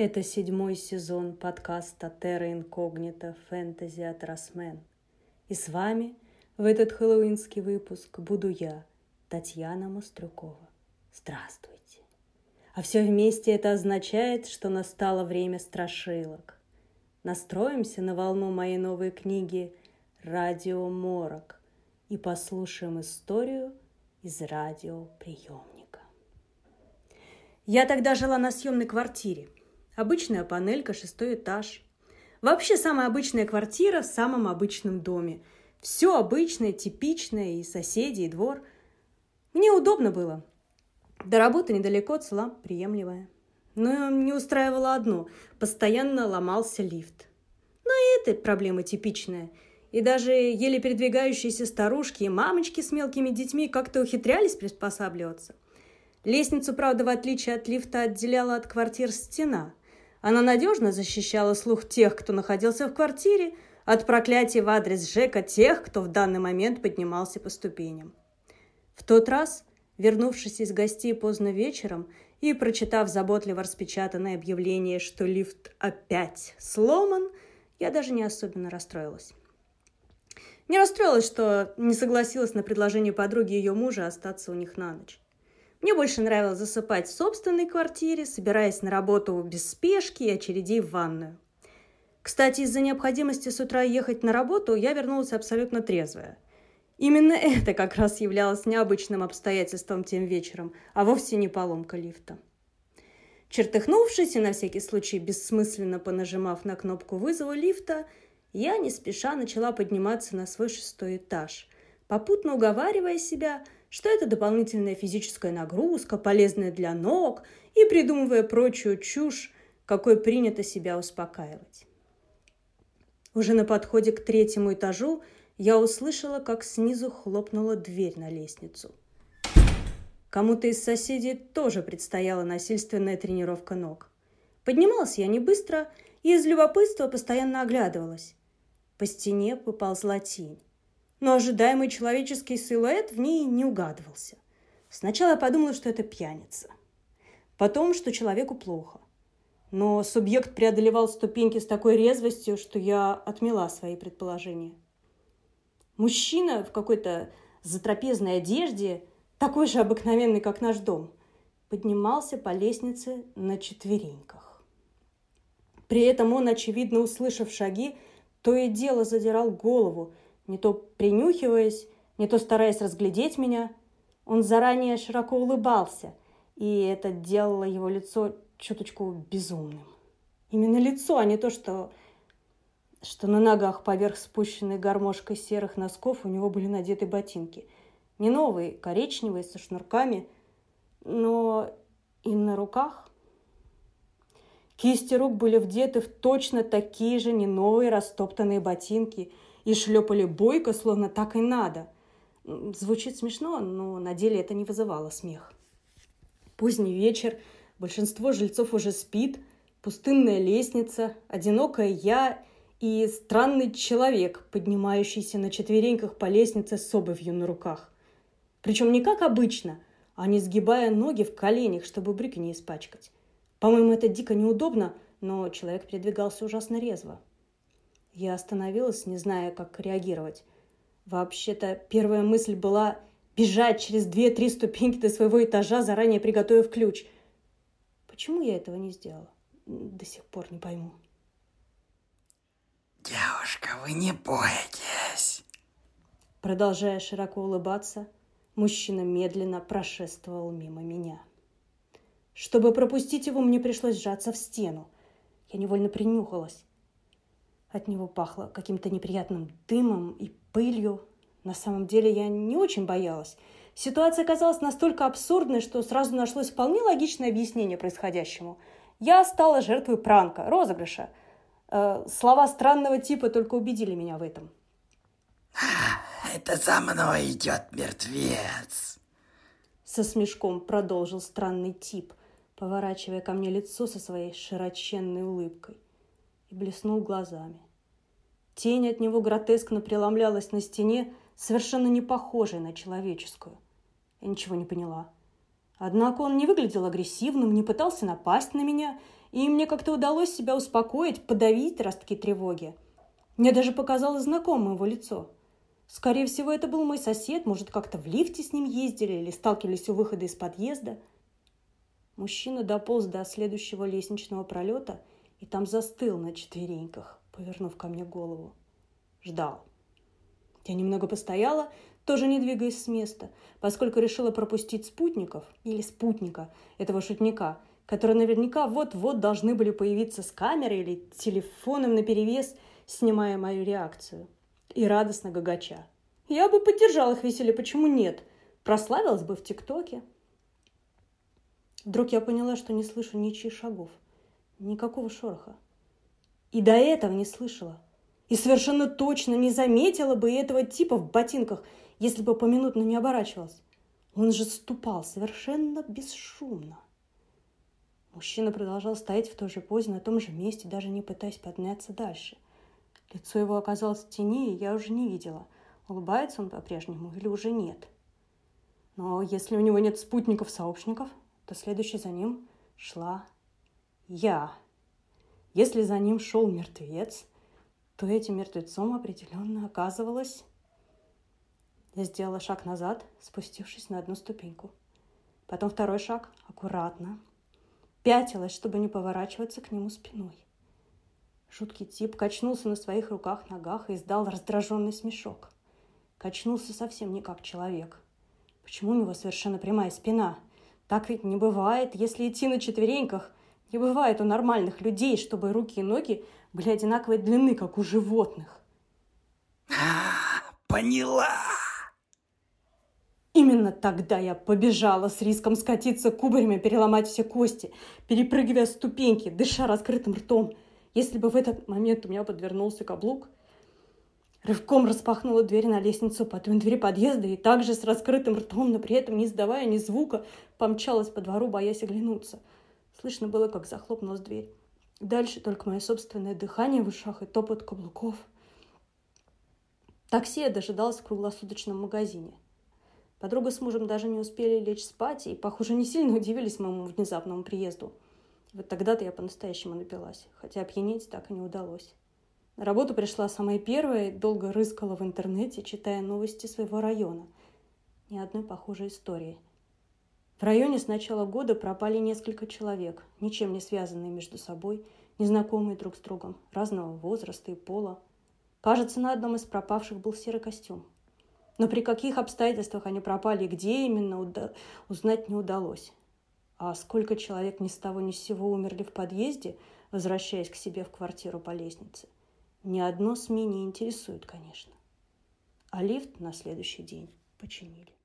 Это седьмой сезон подкаста Terra Incognita Fantasy от Росмен. И с вами в этот хэллоуинский выпуск буду я, Татьяна Мострюкова. Здравствуйте. А все вместе это означает, что настало время страшилок. Настроимся на волну моей новой книги «Радио Морок» и послушаем историю из радиоприемника. Я тогда жила на съемной квартире – Обычная панелька, шестой этаж. Вообще самая обычная квартира в самом обычном доме. Все обычное, типичное, и соседи, и двор. Мне удобно было. До работы недалеко, цела приемлемая. Но не устраивало одно – постоянно ломался лифт. Но и эта проблема типичная. И даже еле передвигающиеся старушки и мамочки с мелкими детьми как-то ухитрялись приспосабливаться. Лестницу, правда, в отличие от лифта, отделяла от квартир стена. Она надежно защищала слух тех, кто находился в квартире, от проклятий в адрес Жека тех, кто в данный момент поднимался по ступеням. В тот раз, вернувшись из гостей поздно вечером и прочитав заботливо распечатанное объявление, что лифт опять сломан, я даже не особенно расстроилась. Не расстроилась, что не согласилась на предложение подруги ее мужа остаться у них на ночь. Мне больше нравилось засыпать в собственной квартире, собираясь на работу без спешки и очередей в ванную. Кстати, из-за необходимости с утра ехать на работу я вернулась абсолютно трезвая. Именно это как раз являлось необычным обстоятельством тем вечером, а вовсе не поломка лифта. Чертыхнувшись и на всякий случай бессмысленно понажимав на кнопку вызова лифта, я не спеша начала подниматься на свой шестой этаж, попутно уговаривая себя – что это дополнительная физическая нагрузка, полезная для ног, и придумывая прочую чушь, какой принято себя успокаивать. Уже на подходе к третьему этажу я услышала, как снизу хлопнула дверь на лестницу. Кому-то из соседей тоже предстояла насильственная тренировка ног. Поднималась я не быстро и из любопытства постоянно оглядывалась. По стене поползла тень но ожидаемый человеческий силуэт в ней не угадывался. Сначала я подумала, что это пьяница. Потом, что человеку плохо. Но субъект преодолевал ступеньки с такой резвостью, что я отмела свои предположения. Мужчина в какой-то затрапезной одежде, такой же обыкновенный, как наш дом, поднимался по лестнице на четвереньках. При этом он, очевидно услышав шаги, то и дело задирал голову – не то принюхиваясь, не то стараясь разглядеть меня. Он заранее широко улыбался, и это делало его лицо чуточку безумным. Именно лицо, а не то, что, что на ногах поверх спущенной гармошкой серых носков у него были надеты ботинки. Не новые, коричневые, со шнурками, но и на руках. Кисти рук были вдеты в точно такие же не новые растоптанные ботинки – и шлепали бойко, словно так и надо. Звучит смешно, но на деле это не вызывало смех. Поздний вечер, большинство жильцов уже спит, пустынная лестница, одинокая я и странный человек, поднимающийся на четвереньках по лестнице с обувью на руках. Причем не как обычно, а не сгибая ноги в коленях, чтобы брюки не испачкать. По-моему, это дико неудобно, но человек передвигался ужасно резво. Я остановилась, не зная, как реагировать. Вообще-то первая мысль была бежать через две-три ступеньки до своего этажа, заранее приготовив ключ. Почему я этого не сделала? До сих пор не пойму. Девушка, вы не бойтесь. Продолжая широко улыбаться, мужчина медленно прошествовал мимо меня. Чтобы пропустить его, мне пришлось сжаться в стену. Я невольно принюхалась. От него пахло каким-то неприятным дымом и пылью. На самом деле я не очень боялась. Ситуация казалась настолько абсурдной, что сразу нашлось вполне логичное объяснение происходящему. Я стала жертвой пранка, розыгрыша. Э, слова странного типа только убедили меня в этом. «Это за мной идет мертвец!» Со смешком продолжил странный тип, поворачивая ко мне лицо со своей широченной улыбкой и блеснул глазами. Тень от него гротескно преломлялась на стене, совершенно не похожей на человеческую. Я ничего не поняла. Однако он не выглядел агрессивным, не пытался напасть на меня, и мне как-то удалось себя успокоить, подавить ростки тревоги. Мне даже показалось знакомым его лицо. Скорее всего, это был мой сосед, может, как-то в лифте с ним ездили или сталкивались у выхода из подъезда. Мужчина дополз до следующего лестничного пролета и там застыл на четвереньках, повернув ко мне голову. Ждал. Я немного постояла, тоже не двигаясь с места, поскольку решила пропустить спутников или спутника этого шутника, которые наверняка вот-вот должны были появиться с камерой или телефоном наперевес, снимая мою реакцию. И радостно гагача. Я бы поддержала их веселье, почему нет? Прославилась бы в ТикТоке. Вдруг я поняла, что не слышу ничьих шагов. Никакого шороха. И до этого не слышала. И совершенно точно не заметила бы этого типа в ботинках – если бы поминутно не оборачивалась. Он же ступал совершенно бесшумно. Мужчина продолжал стоять в той же позе, на том же месте, даже не пытаясь подняться дальше. Лицо его оказалось в тени, и я уже не видела, улыбается он по-прежнему или уже нет. Но если у него нет спутников-сообщников, то следующей за ним шла я. Если за ним шел мертвец, то этим мертвецом определенно оказывалась я сделала шаг назад, спустившись на одну ступеньку. Потом второй шаг, аккуратно. Пятилась, чтобы не поворачиваться к нему спиной. Жуткий тип качнулся на своих руках-ногах и издал раздраженный смешок. Качнулся совсем не как человек. Почему у него совершенно прямая спина? Так ведь не бывает, если идти на четвереньках. Не бывает у нормальных людей, чтобы руки и ноги были одинаковой длины, как у животных. Поняла. Именно тогда я побежала с риском скатиться кубарями, переломать все кости, перепрыгивая ступеньки, дыша раскрытым ртом. Если бы в этот момент у меня подвернулся каблук, рывком распахнула дверь на лестницу, потом двери подъезда и также с раскрытым ртом, но при этом не издавая ни звука, помчалась по двору, боясь оглянуться. Слышно было, как захлопнулась дверь. Дальше только мое собственное дыхание в ушах и топот каблуков. Такси я дожидалась в круглосуточном магазине – Подруга с мужем даже не успели лечь спать и, похоже, не сильно удивились моему внезапному приезду. Вот тогда-то я по-настоящему напилась, хотя опьянеть так и не удалось. На работу пришла самая первая долго рыскала в интернете, читая новости своего района. Ни одной похожей истории. В районе с начала года пропали несколько человек, ничем не связанные между собой, незнакомые друг с другом, разного возраста и пола. Кажется, на одном из пропавших был серый костюм, но при каких обстоятельствах они пропали и где именно, уда- узнать не удалось. А сколько человек ни с того ни с сего умерли в подъезде, возвращаясь к себе в квартиру по лестнице, ни одно СМИ не интересует, конечно. А лифт на следующий день починили.